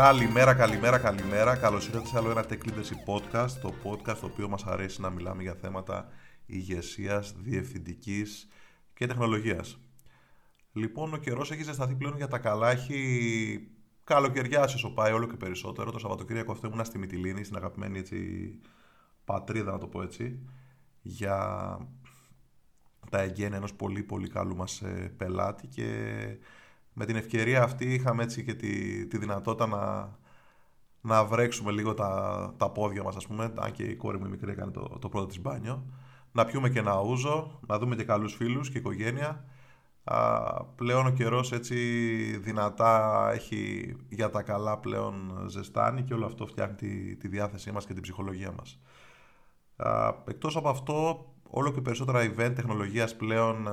Καλημέρα, καλημέρα, καλημέρα. Καλώς ήρθατε σε άλλο ένα Tech Leadership Podcast. Το podcast το οποίο μας αρέσει να μιλάμε για θέματα ηγεσίας, διευθυντικής και τεχνολογίας. Λοιπόν, ο καιρός έχει ζεσταθεί πλέον για τα καλά. Έχει καλοκαιριά όσο πάει όλο και περισσότερο. Το Σαββατοκύριακο αυτό ήμουν στη Μυτιλίνη, στην αγαπημένη έτσι, πατρίδα, να το πω έτσι, για τα εγγένεια ενός πολύ πολύ καλού μας ε, πελάτη και με την ευκαιρία αυτή είχαμε έτσι και τη, τη δυνατότητα να, να βρέξουμε λίγο τα, τα πόδια μας ας πούμε, αν και η κόρη μου η μικρή έκανε το, το πρώτο της μπάνιο, να πιούμε και ένα ούζο, να δούμε και καλούς φίλους και οικογένεια. Α, πλέον ο καιρός έτσι δυνατά έχει για τα καλά πλέον ζεστάνει και όλο αυτό φτιάχνει τη, τη διάθεσή μας και την ψυχολογία μας. Α, εκτός από αυτό, όλο και περισσότερα event τεχνολογίας πλέον ε,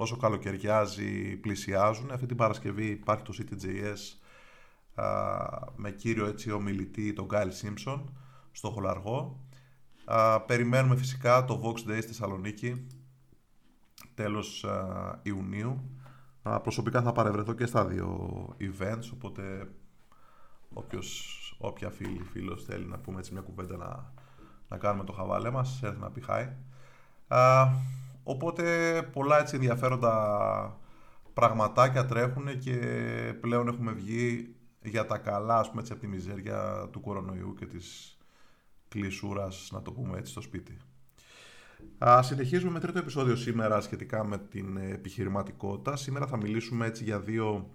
όσο καλοκαιριάζει πλησιάζουν. Αυτή την Παρασκευή υπάρχει το CTJS με κύριο έτσι ομιλητή τον Γκάιλ Σίμψον στο Χολαργό. περιμένουμε φυσικά το Vox Day στη Θεσσαλονίκη τέλος Ιουνίου. προσωπικά θα παρευρεθώ και στα δύο events, οπότε όποιος, όποια φίλη, φίλος θέλει να πούμε έτσι μια κουβέντα να, να κάνουμε το χαβάλε μας, έρθει να πει hi. Οπότε πολλά έτσι ενδιαφέροντα πραγματάκια τρέχουν και πλέον έχουμε βγει για τα καλά, ας πούμε, έτσι, από τη μιζέρια του κορονοϊού και της κλεισούρας, να το πούμε έτσι, στο σπίτι. Α, συνεχίζουμε με τρίτο επεισόδιο σήμερα σχετικά με την επιχειρηματικότητα. Σήμερα θα μιλήσουμε έτσι για δύο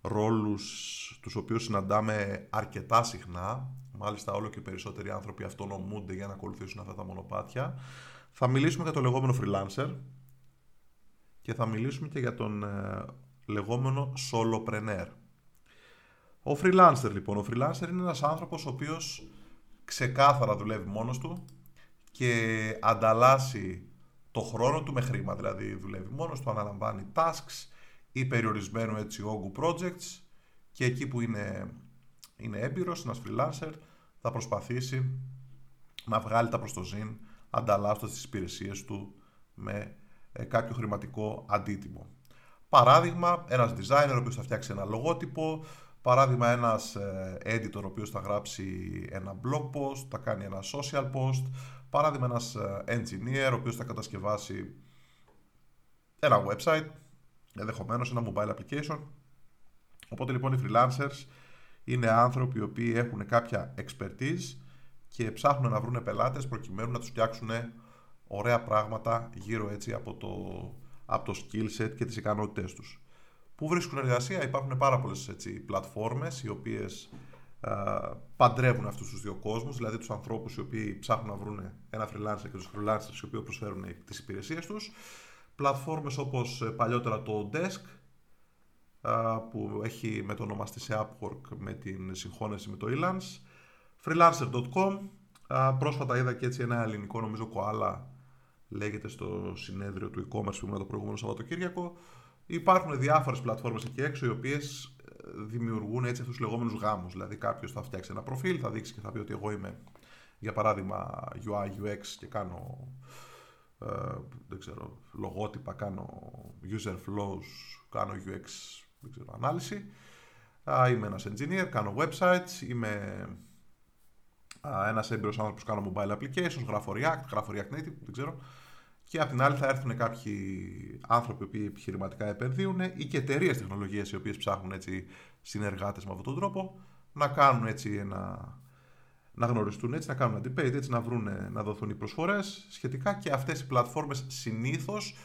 ρόλους τους οποίους συναντάμε αρκετά συχνά. Μάλιστα όλο και περισσότεροι άνθρωποι αυτονομούνται για να ακολουθήσουν αυτά τα μονοπάτια. Θα μιλήσουμε για το λεγόμενο freelancer και θα μιλήσουμε και για τον ε, λεγόμενο solopreneur. Ο freelancer λοιπόν, ο freelancer είναι ένας άνθρωπος ο οποίος ξεκάθαρα δουλεύει μόνος του και ανταλλάσσει το χρόνο του με χρήμα, δηλαδή δουλεύει μόνος του, αναλαμβάνει tasks ή περιορισμένου έτσι όγκου projects και εκεί που είναι, είναι έμπειρος, ένας freelancer, θα προσπαθήσει να βγάλει τα προς το ζήν ανταλλάσσοντας τις υπηρεσίες του με ε, κάποιο χρηματικό αντίτιμο. Παράδειγμα, ένας designer ο οποίος θα φτιάξει ένα λογότυπο, παράδειγμα ένας ε, editor ο οποίος θα γράψει ένα blog post, θα κάνει ένα social post, παράδειγμα ένας ε, engineer ο οποίος θα κατασκευάσει ένα website, ενδεχομένως ένα mobile application. Οπότε λοιπόν οι freelancers είναι άνθρωποι οι οποίοι έχουν κάποια expertise και ψάχνουν να βρουν πελάτες προκειμένου να τους φτιάξουν ωραία πράγματα γύρω έτσι από το, από το skill set και τις ικανότητές τους. Πού βρίσκουν εργασία, υπάρχουν πάρα πολλές έτσι, πλατφόρμες οι οποίες α, παντρεύουν αυτούς τους δύο κόσμους, δηλαδή τους ανθρώπους οι οποίοι ψάχνουν να βρουν ένα freelancer και τους freelancers οι οποίοι προσφέρουν τις υπηρεσίες τους. Πλατφόρμες όπως ε, παλιότερα το Desk, που έχει μετονομαστεί σε Upwork με την συγχώνευση με το Elance, freelancer.com Πρόσφατα είδα και έτσι ένα ελληνικό νομίζω κοάλα λέγεται στο συνέδριο του e-commerce που ήμουν το προηγούμενο Σαββατοκύριακο. Υπάρχουν διάφορες πλατφόρμες εκεί έξω οι οποίες ε, δημιουργούν έτσι αυτούς τους λεγόμενους γάμους. Δηλαδή κάποιος θα φτιάξει ένα προφίλ, θα δείξει και θα πει ότι εγώ είμαι για παράδειγμα UI, UX και κάνω ε, δεν ξέρω, λογότυπα, κάνω user flows, κάνω UX δεν ξέρω, ανάλυση. είμαι ένας engineer, κάνω websites, είμαι ένας έμπειρος άνθρωπος που κάνω mobile applications, γράφω React, γράφω React Native, δεν ξέρω. Και απ' την άλλη θα έρθουν κάποιοι άνθρωποι που επιχειρηματικά επενδύουν ή και εταιρείες τεχνολογίας οι οποίες ψάχνουν έτσι συνεργάτες με αυτόν τον τρόπο να κάνουν έτσι ένα. Να γνωριστούν έτσι, να κάνουν ένα debate, έτσι να, βρούνε, να δοθούν οι προσφορές σχετικά και αυτές οι πλατφόρμες συνήθως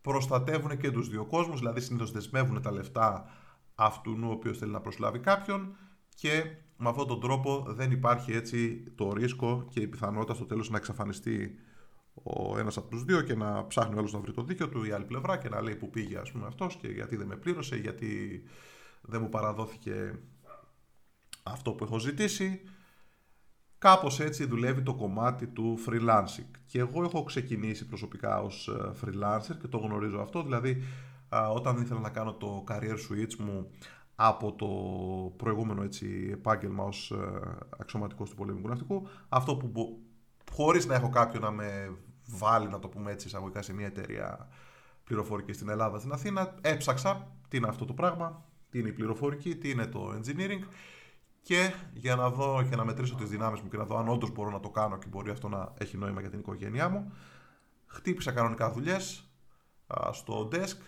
προστατεύουν και τους δύο κόσμους, δηλαδή συνήθως δεσμεύουν τα λεφτά αυτού ο οποίος θέλει να προσλάβει κάποιον και με αυτόν τον τρόπο δεν υπάρχει έτσι το ρίσκο και η πιθανότητα στο τέλος να εξαφανιστεί ο ένας από τους δύο και να ψάχνει ο άλλος να βρει το δίκιο του η άλλη πλευρά και να λέει που πήγε ας πούμε αυτός και γιατί δεν με πλήρωσε, γιατί δεν μου παραδόθηκε αυτό που έχω ζητήσει. Κάπως έτσι δουλεύει το κομμάτι του freelancing. Και εγώ έχω ξεκινήσει προσωπικά ως ε, freelancer και το γνωρίζω αυτό. Δηλαδή όταν ήθελα να κάνω το career switch μου από το προηγούμενο έτσι, επάγγελμα ως ε, αξιωματικός του πολεμικού ναυτικού. Αυτό που χωρίς να έχω κάποιον να με βάλει, να το πούμε έτσι, εισαγωγικά σε μια εταιρεία πληροφορικής στην Ελλάδα, στην Αθήνα, έψαξα τι είναι αυτό το πράγμα, τι είναι η πληροφορική, τι είναι το engineering Και για να δω και να μετρήσω τις δυνάμεις μου και να δω αν όντως μπορώ να το κάνω και μπορεί αυτό να έχει νόημα για την οικογένειά μου, χτύπησα κανονικά δουλειές στο desk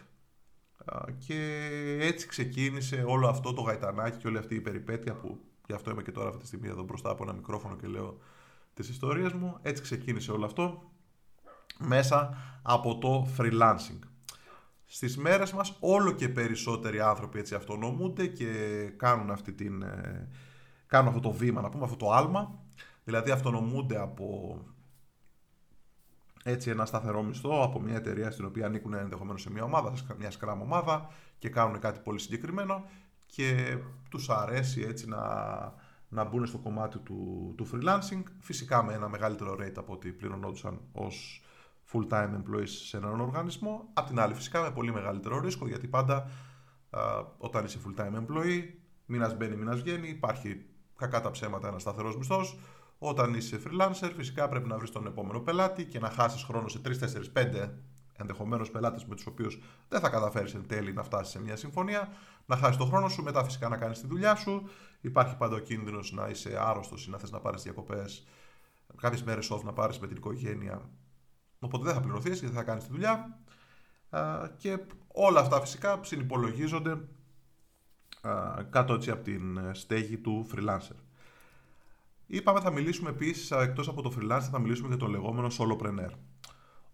και έτσι ξεκίνησε όλο αυτό το γαϊτανάκι και όλη αυτή η περιπέτεια που γι' αυτό είμαι και τώρα αυτή τη στιγμή εδώ μπροστά από ένα μικρόφωνο και λέω τις ιστορίες μου. Έτσι ξεκίνησε όλο αυτό μέσα από το freelancing. Στις μέρες μας όλο και περισσότεροι άνθρωποι έτσι αυτονομούνται και κάνουν, αυτή την, ε, κάνουν αυτό το βήμα, να πούμε αυτό το άλμα. Δηλαδή αυτονομούνται από έτσι ένα σταθερό μισθό από μια εταιρεία στην οποία ανήκουν ενδεχομένως σε μια ομάδα, σε μια scrum ομάδα και κάνουν κάτι πολύ συγκεκριμένο και τους αρέσει έτσι να, να μπουν στο κομμάτι του, του freelancing, φυσικά με ένα μεγαλύτερο rate από ό,τι πληρωνόντουσαν ως full-time employees σε έναν οργανισμό. Απ' την άλλη φυσικά με πολύ μεγαλύτερο ρίσκο γιατί πάντα α, όταν είσαι full-time employee, μήνας μπαίνει, μήνας βγαίνει, υπάρχει κακά τα ψέματα ένας σταθερός μισθός, όταν είσαι freelancer, φυσικά πρέπει να βρεις τον επόμενο πελάτη και να χάσεις χρόνο σε 3, 4, 5 ενδεχομένως πελάτες με τους οποίους δεν θα καταφέρεις εν τέλει να φτάσεις σε μια συμφωνία, να χάσεις τον χρόνο σου, μετά φυσικά να κάνεις τη δουλειά σου. Υπάρχει πάντα ο κίνδυνος να είσαι άρρωστος ή να θες να πάρεις διακοπές, κάποιες μέρες off να πάρεις με την οικογένεια. Οπότε δεν θα πληρωθείς γιατί θα κάνεις τη δουλειά. Και όλα αυτά φυσικά συνυπολογίζονται κάτω έτσι από την στέγη του freelancer. Είπαμε θα μιλήσουμε επίσης, εκτός από το freelance, θα μιλήσουμε για το λεγόμενο solopreneur.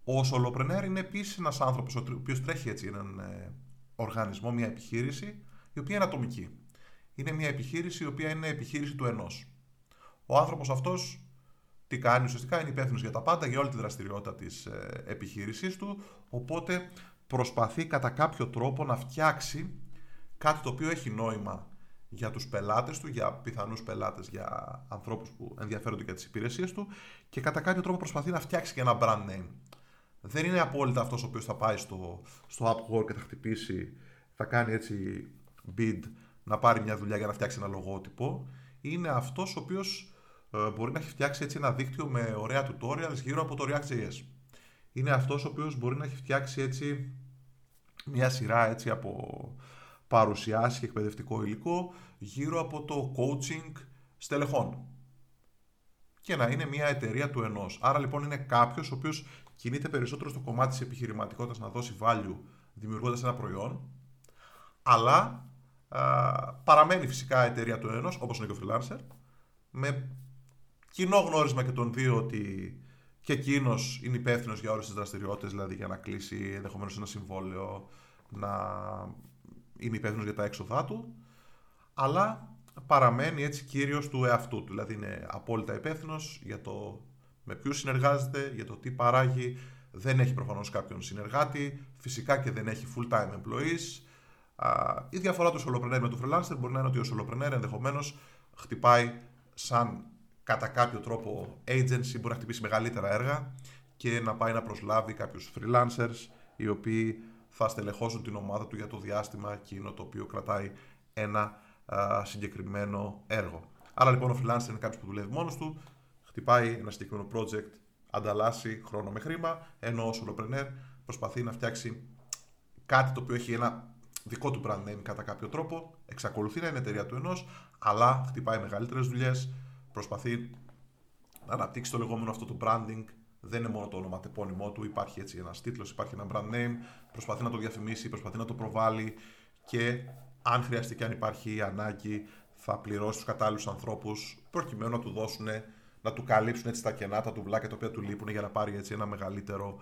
Ο solopreneur είναι επίσης ένας άνθρωπος ο οποίος τρέχει έτσι έναν ε, οργανισμό, μια επιχείρηση, η οποία είναι ατομική. Είναι μια επιχείρηση η οποία είναι επιχείρηση του ενός. Ο άνθρωπος αυτός τι κάνει ουσιαστικά, είναι υπεύθυνος για τα πάντα, για όλη τη δραστηριότητα της ε, επιχείρησής του. Οπότε προσπαθεί κατά κάποιο τρόπο να φτιάξει κάτι το οποίο έχει νόημα για τους πελάτες του, για πιθανούς πελάτες, για ανθρώπους που ενδιαφέρονται για τις υπηρεσίες του και κατά κάποιο τρόπο προσπαθεί να φτιάξει και ένα brand name. Δεν είναι απόλυτα αυτός ο οποίος θα πάει στο, στο Upwork και θα χτυπήσει, θα κάνει έτσι bid να πάρει μια δουλειά για να φτιάξει ένα λογότυπο. Είναι αυτός ο οποίος ε, μπορεί να έχει φτιάξει έτσι ένα δίκτυο με ωραία tutorials γύρω από το React.js. Είναι αυτός ο οποίος μπορεί να έχει φτιάξει έτσι μια σειρά έτσι από παρουσιάσει και εκπαιδευτικό υλικό γύρω από το coaching στελεχών. Και να είναι μια εταιρεία του ενός. Άρα λοιπόν είναι κάποιος ο οποίος κινείται περισσότερο στο κομμάτι της επιχειρηματικότητας να δώσει value δημιουργώντας ένα προϊόν, αλλά α, παραμένει φυσικά εταιρεία του ενός, όπως είναι και ο freelancer, με κοινό γνώρισμα και των δύο ότι και εκείνος είναι υπεύθυνος για όλες τις δραστηριότητες, δηλαδή για να κλείσει ενδεχομένως ένα συμβόλαιο, να είναι υπεύθυνο για τα έξοδά του, αλλά παραμένει έτσι κύριος του εαυτού του. Δηλαδή είναι απόλυτα υπεύθυνος για το με ποιους συνεργάζεται, για το τι παράγει. Δεν έχει προφανώς κάποιον συνεργάτη, φυσικά και δεν έχει full-time employees. Η διαφορά του solopreneur με του freelancer μπορεί να είναι ότι ο solopreneur ενδεχομένως χτυπάει σαν κατά κάποιο τρόπο agency, μπορεί να χτυπήσει μεγαλύτερα έργα και να πάει να προσλάβει κάποιους freelancers οι οποίοι θα στελεχώσουν την ομάδα του για το διάστημα εκείνο το οποίο κρατάει ένα α, συγκεκριμένο έργο. Άρα λοιπόν ο freelancer είναι κάποιος που δουλεύει μόνος του, χτυπάει ένα συγκεκριμένο project, ανταλλάσσει χρόνο με χρήμα, ενώ ο solopreneur προσπαθεί να φτιάξει κάτι το οποίο έχει ένα δικό του brand name κατά κάποιο τρόπο, εξακολουθεί να είναι εταιρεία του ενός, αλλά χτυπάει μεγαλύτερες δουλειές, προσπαθεί να αναπτύξει το λεγόμενο αυτό το branding δεν είναι μόνο το όνομα τεπώνυμό του, υπάρχει έτσι ένας τίτλος, υπάρχει ένα brand name, προσπαθεί να το διαφημίσει, προσπαθεί να το προβάλλει και αν χρειαστεί και αν υπάρχει ανάγκη θα πληρώσει τους κατάλληλους ανθρώπους προκειμένου να του δώσουν, να του καλύψουν έτσι τα κενά, τα τουβλάκια τα οποία του λείπουν για να πάρει έτσι ένα μεγαλύτερο,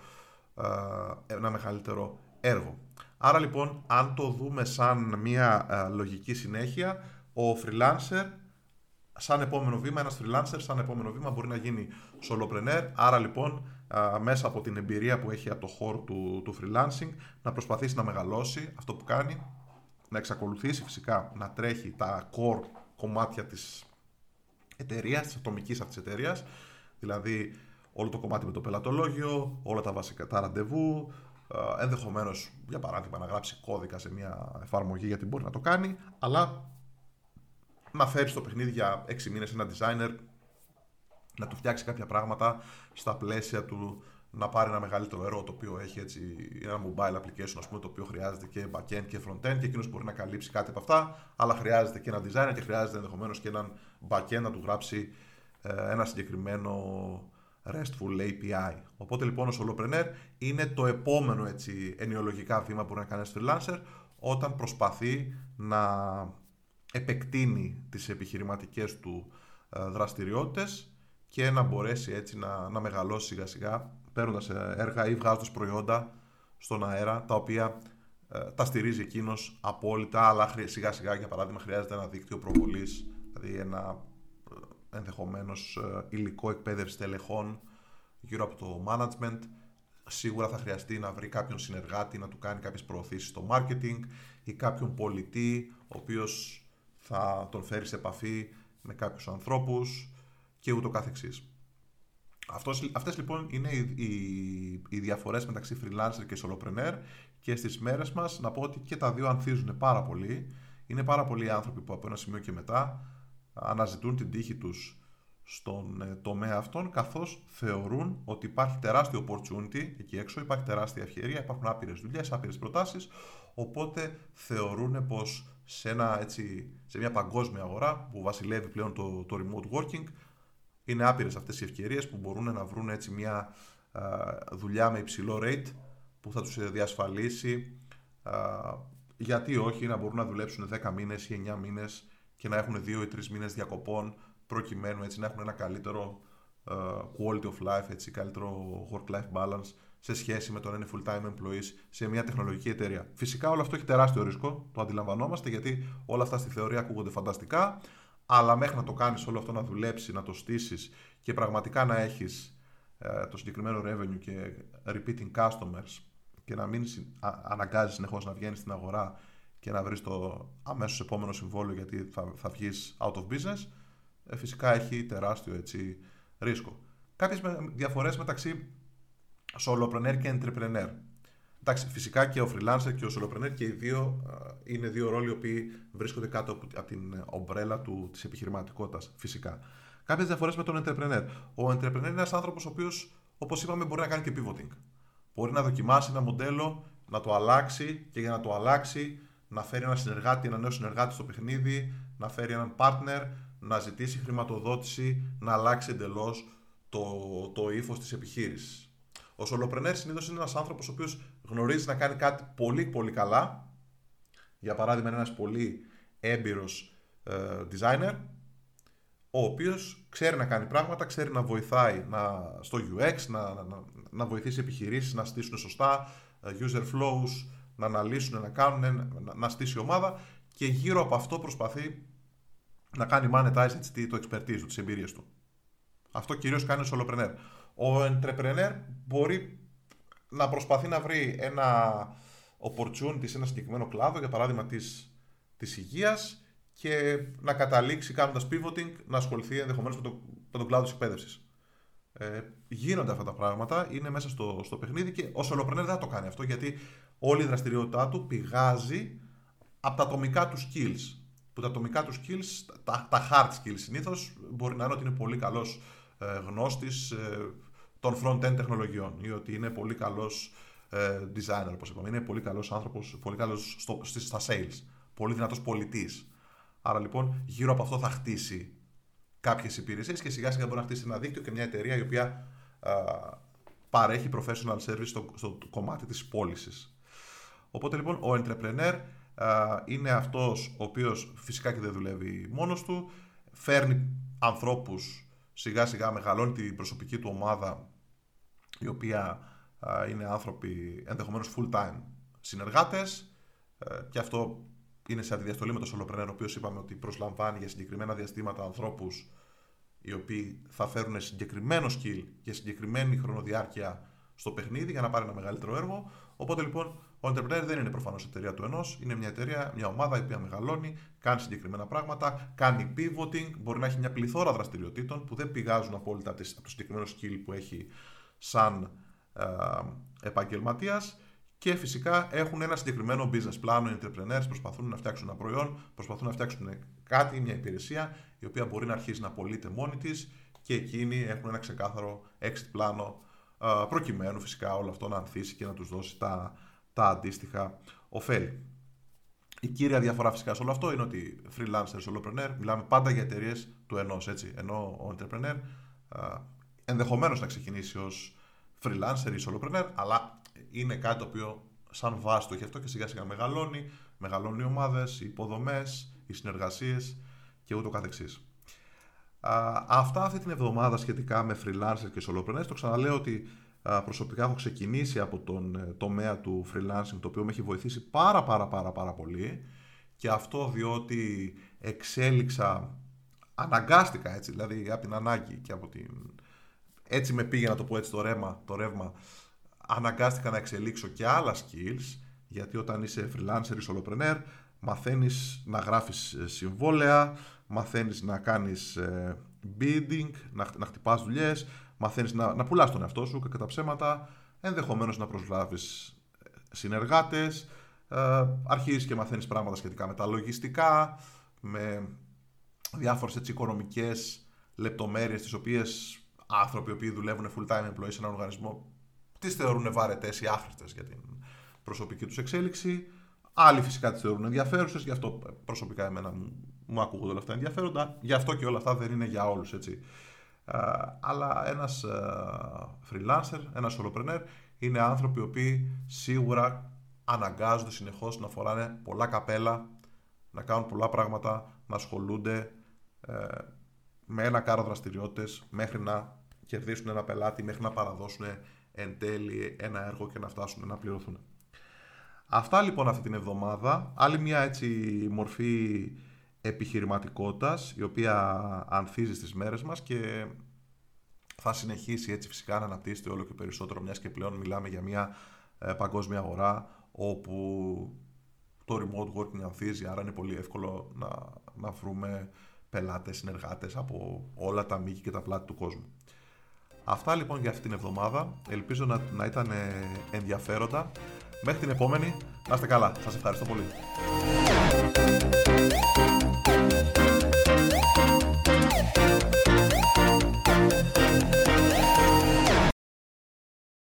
ένα μεγαλύτερο έργο. Άρα λοιπόν, αν το δούμε σαν μια λογική συνέχεια, ο freelancer σαν επόμενο βήμα, ένας freelancer, σαν επόμενο βήμα μπορεί να γίνει solopreneur. Άρα λοιπόν, μέσα από την εμπειρία που έχει από το χώρο του, του freelancing, να προσπαθήσει να μεγαλώσει αυτό που κάνει, να εξακολουθήσει φυσικά να τρέχει τα core κομμάτια της εταιρείας, της ατομικής αυτής εταιρείας, δηλαδή όλο το κομμάτι με το πελατολόγιο, όλα τα βασικά τα ραντεβού, ενδεχομένως για παράδειγμα να γράψει κώδικα σε μια εφαρμογή γιατί μπορεί να το κάνει, αλλά να φέρει στο παιχνίδι για 6 μήνες ένα designer να του φτιάξει κάποια πράγματα στα πλαίσια του να πάρει ένα μεγαλύτερο έργο το οποίο έχει έτσι ένα mobile application ας πούμε, το οποίο χρειάζεται και backend και frontend και εκείνος μπορεί να καλύψει κάτι από αυτά, αλλά χρειάζεται και ένα designer και χρειάζεται ενδεχομένως και έναν backend να του γράψει ε, ένα συγκεκριμένο RESTful API. Οπότε λοιπόν ο Solopreneur είναι το επόμενο έτσι, ενοιολογικά βήμα που μπορεί να κάνει ένα freelancer όταν προσπαθεί να επεκτείνει τις επιχειρηματικές του ε, δραστηριότητες και να μπορέσει έτσι να, να μεγαλώσει σιγά σιγά παίρνοντας ε, έργα ή βγάζοντας προϊόντα στον αέρα τα οποία ε, τα στηρίζει εκείνος απόλυτα, αλλά σιγά σιγά για παράδειγμα χρειάζεται ένα δίκτυο προβολής, δηλαδή ένα ε, ενδεχομένως υλικό εκπαίδευσης τελεχών γύρω από το management. Σίγουρα θα χρειαστεί να βρει κάποιον συνεργάτη να του κάνει κάποιες προωθήσεις στο marketing ή κάποιον πολιτή ο οποίος θα τον φέρεις σε επαφή με κάποιους ανθρώπους και ούτω καθεξής. Αυτός, αυτές λοιπόν είναι οι, οι, οι διαφορές μεταξύ freelancer και solopreneur και στις μέρες μας να πω ότι και τα δύο ανθίζουν πάρα πολύ. Είναι πάρα πολλοί άνθρωποι που από ένα σημείο και μετά αναζητούν την τύχη τους στον ε, τομέα αυτόν καθώς θεωρούν ότι υπάρχει τεράστιο opportunity εκεί έξω, υπάρχει τεράστια ευκαιρία, υπάρχουν άπειρες δουλειές, άπειρες προτάσεις οπότε θεωρούν πως σε, ένα, έτσι, σε μια παγκόσμια αγορά που βασιλεύει πλέον το, το remote working. Είναι άπειρες αυτές οι ευκαιρίες που μπορούν να βρουν έτσι μια δουλειά με υψηλό rate που θα τους διασφαλίσει γιατί όχι να μπορούν να δουλέψουν 10 μήνες ή 9 μήνες και να έχουν 2 ή 3 μήνες διακοπών προκειμένου έτσι να έχουν ένα καλύτερο quality of life, έτσι, καλύτερο work-life balance σε σχέση με το να είναι full-time employees σε μια τεχνολογική εταιρεία. Φυσικά όλο αυτό έχει τεράστιο ρίσκο, το αντιλαμβανόμαστε γιατί όλα αυτά στη θεωρία ακούγονται φανταστικά, αλλά μέχρι να το κάνεις όλο αυτό να δουλέψεις, να το στήσεις και πραγματικά να έχεις ε, το συγκεκριμένο revenue και repeating customers και να μην αναγκάζεις συνεχώς να βγαίνεις στην αγορά και να βρεις το αμέσως επόμενο συμβόλαιο γιατί θα, θα βγεις out of business, ε, φυσικά έχει τεράστιο έτσι, ρίσκο. Κάποιες διαφορές μεταξύ solopreneur και entrepreneur. Εντάξει, φυσικά και ο freelancer και ο solopreneur και οι δύο είναι δύο ρόλοι οι οποίοι βρίσκονται κάτω από την ομπρέλα του, της επιχειρηματικότητας, φυσικά. Κάποιες διαφορές με τον entrepreneur. Ο entrepreneur είναι ένας άνθρωπος ο οποίος, όπως είπαμε, μπορεί να κάνει και pivoting. Μπορεί να δοκιμάσει ένα μοντέλο, να το αλλάξει και για να το αλλάξει να φέρει ένα συνεργάτη, ένα νέο συνεργάτη στο παιχνίδι, να φέρει έναν partner, να ζητήσει χρηματοδότηση, να αλλάξει εντελώς το, το ύφος της επιχείρησης. Ο solopreneur συνήθως είναι ένας άνθρωπος ο οποίος γνωρίζει να κάνει κάτι πολύ πολύ καλά. Για παράδειγμα, είναι ένας πολύ έμπειρος ε, designer, ο οποίος ξέρει να κάνει πράγματα, ξέρει να βοηθάει να, στο UX, να, να, να βοηθήσει επιχειρήσεις να στήσουν σωστά, ε, user flows, να αναλύσουν, να κάνουν, να, να στήσει ομάδα και γύρω από αυτό προσπαθεί να κάνει monetize το expertise του, τις εμπειρίες του. Αυτό κυρίως κάνει ο solopreneur. Ο entrepreneur μπορεί να προσπαθεί να βρει ένα opportunity σε ένα συγκεκριμένο κλάδο, για παράδειγμα της, της υγείας, και να καταλήξει κάνοντας pivoting να ασχοληθεί ενδεχομένως με, το, με τον κλάδο της εκπαίδευσης. Ε, γίνονται αυτά τα πράγματα, είναι μέσα στο, στο παιχνίδι και ο solopreneur δεν θα το κάνει αυτό γιατί όλη η δραστηριότητά του πηγάζει από τα ατομικά του skills. Που τα ατομικά του skills, τα, τα hard skills συνήθως μπορεί να είναι ότι είναι πολύ καλός ε, γνώστης ε, των front-end τεχνολογιών ή ότι είναι πολύ καλός ε, designer, όπως είπαμε. Είναι πολύ καλός άνθρωπος, πολύ καλός στο, στα sales, πολύ δυνατός πολιτής. Άρα λοιπόν γύρω από αυτό θα χτίσει κάποιες υπηρεσίες και σιγά σιγά μπορεί να χτίσει ένα δίκτυο και μια εταιρεία η οποία α, παρέχει professional service στο, στο κομμάτι της πώλησης. Οπότε λοιπόν ο entrepreneur α, είναι αυτός ο οποίος φυσικά και δεν δουλεύει μόνος του, φέρνει ανθρώπους σιγά σιγά μεγαλώνει την προσωπική του ομάδα η οποία είναι άνθρωποι ενδεχομένως full time συνεργάτες. Ε, και αυτό είναι σε αντιδιαστολή με το Solopreneur ο οποίος είπαμε ότι προσλαμβάνει για συγκεκριμένα διαστήματα ανθρώπους οι οποίοι θα φέρουν συγκεκριμένο skill και συγκεκριμένη χρονοδιάρκεια στο παιχνίδι για να πάρει ένα μεγαλύτερο έργο. Οπότε λοιπόν ο entrepreneur δεν είναι προφανώς εταιρεία του ενός, είναι μια εταιρεία, μια ομάδα η οποία μεγαλώνει, κάνει συγκεκριμένα πράγματα, κάνει pivoting, μπορεί να έχει μια πληθώρα δραστηριοτήτων που δεν πηγάζουν απόλυτα από το συγκεκριμένο skill που έχει σαν ε, επαγγελματίας και φυσικά έχουν ένα συγκεκριμένο business plan. Οι entrepreneurs προσπαθούν να φτιάξουν ένα προϊόν, προσπαθούν να φτιάξουν κάτι, μια υπηρεσία η οποία μπορεί να αρχίσει να πωλείται μόνη της και εκείνοι έχουν ένα ξεκάθαρο exit πλάνο προκειμένου φυσικά όλο αυτό να ανθίσει και να τους δώσει τα, τα αντίστοιχα ωφέλη. Η κύρια διαφορά φυσικά σε όλο αυτό είναι ότι freelancer, solopreneur, μιλάμε πάντα για εταιρείες του ενός. Ενώ ο entrepreneur ενδεχομένως να ξεκινήσει ως freelancer ή solopreneur, αλλά είναι κάτι το οποίο σαν βάση το έχει αυτό και σιγά σιγά μεγαλώνει, μεγαλώνουν οι ομάδες, οι υποδομές, οι συνεργασίες και ούτω καθεξής. Αυτά αυτή την εβδομάδα σχετικά με freelancer και solopreneur. Το ξαναλέω ότι προσωπικά έχω ξεκινήσει από τον ε, τομέα του freelancing το οποίο με έχει βοηθήσει πάρα πάρα πάρα πάρα πολύ και αυτό διότι εξέλιξα αναγκάστηκα έτσι δηλαδή από την ανάγκη και από την έτσι με πήγε να το πω έτσι το ρεύμα, το ρεύμα αναγκάστηκα να εξελίξω και άλλα skills γιατί όταν είσαι freelancer ή solopreneur μαθαίνεις να γράφεις ε, συμβόλαια, μαθαίνεις να κάνεις ε, bidding, να, να χτυπάς δουλειές, μαθαίνεις να, να πουλάς τον εαυτό σου και κατά ψέματα, ενδεχομένως να προσλάβεις ε, συνεργάτες, ε, αρχίζεις και μαθαίνεις πράγματα σχετικά με τα λογιστικά, με διάφορες έτσι οικονομικές λεπτομέρειες τις οποίες άνθρωποι οι οποίοι δουλεύουν full time employees σε έναν οργανισμό τις θεωρούν βαρετές ή άχρηστες για την προσωπική τους εξέλιξη. Άλλοι φυσικά τις θεωρούν ενδιαφέρουσες, γι' αυτό προσωπικά εμένα μου ακούγονται όλα αυτά ενδιαφέροντα. Γι' αυτό και όλα αυτά δεν είναι για όλους, έτσι. αλλά ένας freelancer, ένας solopreneur είναι άνθρωποι οι οποίοι σίγουρα αναγκάζονται συνεχώς να φοράνε πολλά καπέλα, να κάνουν πολλά πράγματα, να ασχολούνται ε, με ένα κάρο δραστηριότητες μέχρι να κερδίσουν ένα πελάτη, μέχρι να παραδώσουν εν τέλει ένα έργο και να φτάσουν να πληρωθούν. Αυτά λοιπόν αυτή την εβδομάδα. Άλλη μια έτσι μορφή επιχειρηματικότητας η οποία ανθίζει στις μέρες μας και θα συνεχίσει έτσι φυσικά να αναπτύσσεται όλο και περισσότερο μιας και πλέον μιλάμε για μια ε, παγκόσμια αγορά όπου το remote working ανθίζει άρα είναι πολύ εύκολο να, να βρούμε πελάτες, συνεργάτες από όλα τα μήκη και τα πλάτη του κόσμου. Αυτά λοιπόν για αυτή την εβδομάδα. Ελπίζω να, να ήταν ενδιαφέροντα. Μέχρι την επόμενη, να είστε καλά. Σας ευχαριστώ πολύ.